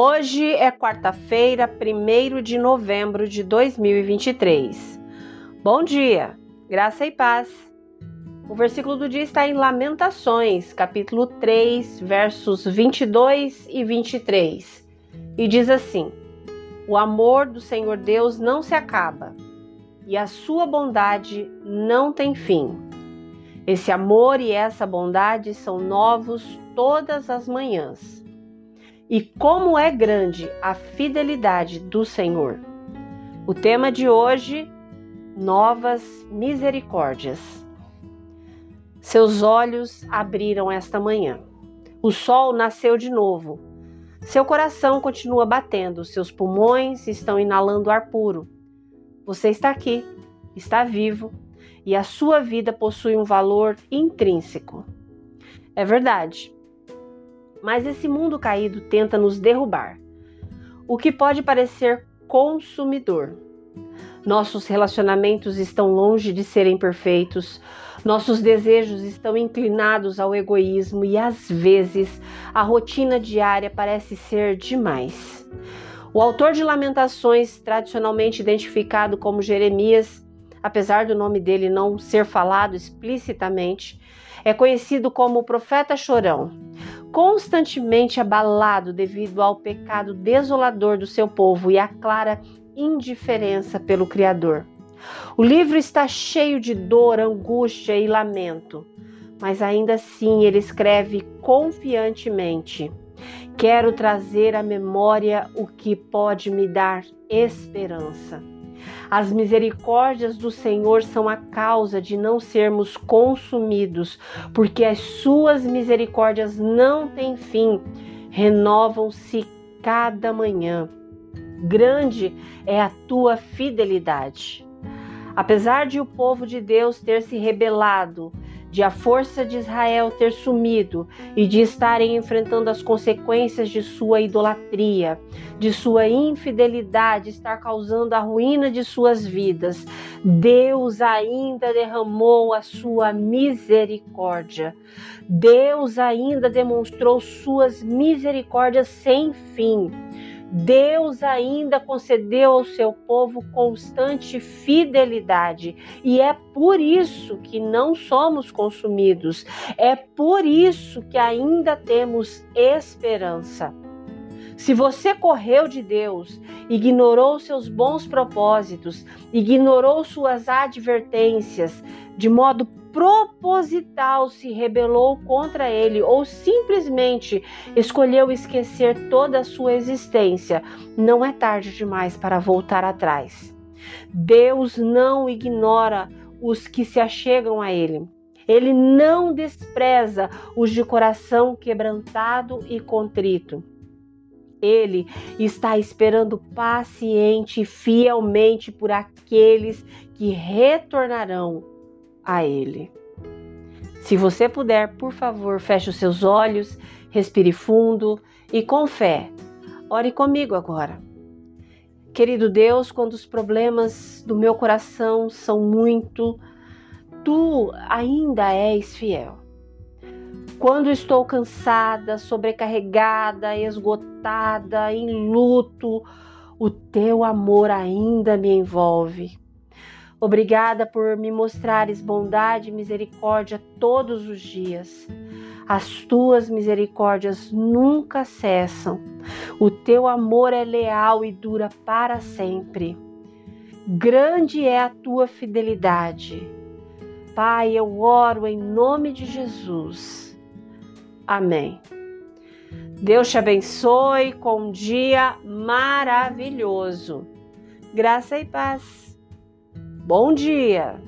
Hoje é quarta-feira, 1 de novembro de 2023. Bom dia, graça e paz. O versículo do dia está em Lamentações, capítulo 3, versos 22 e 23. E diz assim: O amor do Senhor Deus não se acaba, e a sua bondade não tem fim. Esse amor e essa bondade são novos todas as manhãs. E como é grande a fidelidade do Senhor. O tema de hoje: novas misericórdias. Seus olhos abriram esta manhã. O sol nasceu de novo. Seu coração continua batendo, seus pulmões estão inalando ar puro. Você está aqui, está vivo e a sua vida possui um valor intrínseco. É verdade. Mas esse mundo caído tenta nos derrubar, o que pode parecer consumidor. Nossos relacionamentos estão longe de serem perfeitos, nossos desejos estão inclinados ao egoísmo e às vezes a rotina diária parece ser demais. O autor de Lamentações, tradicionalmente identificado como Jeremias, apesar do nome dele não ser falado explicitamente, é conhecido como o profeta chorão, constantemente abalado devido ao pecado desolador do seu povo e à clara indiferença pelo Criador. O livro está cheio de dor, angústia e lamento, mas ainda assim ele escreve confiantemente: Quero trazer à memória o que pode me dar esperança. As misericórdias do Senhor são a causa de não sermos consumidos, porque as suas misericórdias não têm fim, renovam-se cada manhã. Grande é a tua fidelidade. Apesar de o povo de Deus ter se rebelado, de a força de Israel ter sumido e de estarem enfrentando as consequências de sua idolatria, de sua infidelidade estar causando a ruína de suas vidas, Deus ainda derramou a sua misericórdia. Deus ainda demonstrou suas misericórdias sem fim Deus ainda concedeu ao seu povo constante fidelidade e é por isso que não somos consumidos, é por isso que ainda temos esperança. Se você correu de Deus, ignorou seus bons propósitos, ignorou suas advertências, de modo proposital se rebelou contra ele ou simplesmente escolheu esquecer toda a sua existência, não é tarde demais para voltar atrás. Deus não ignora os que se achegam a ele. Ele não despreza os de coração quebrantado e contrito. Ele está esperando paciente e fielmente por aqueles que retornarão a Ele. Se você puder, por favor, feche os seus olhos, respire fundo e com fé, ore comigo agora. Querido Deus, quando os problemas do meu coração são muito, tu ainda és fiel. Quando estou cansada, sobrecarregada, esgotada, em luto, o teu amor ainda me envolve. Obrigada por me mostrares bondade e misericórdia todos os dias. As tuas misericórdias nunca cessam. O teu amor é leal e dura para sempre. Grande é a tua fidelidade. Pai, eu oro em nome de Jesus Amém. Deus te abençoe com um dia maravilhoso. Graça e paz. Bom dia!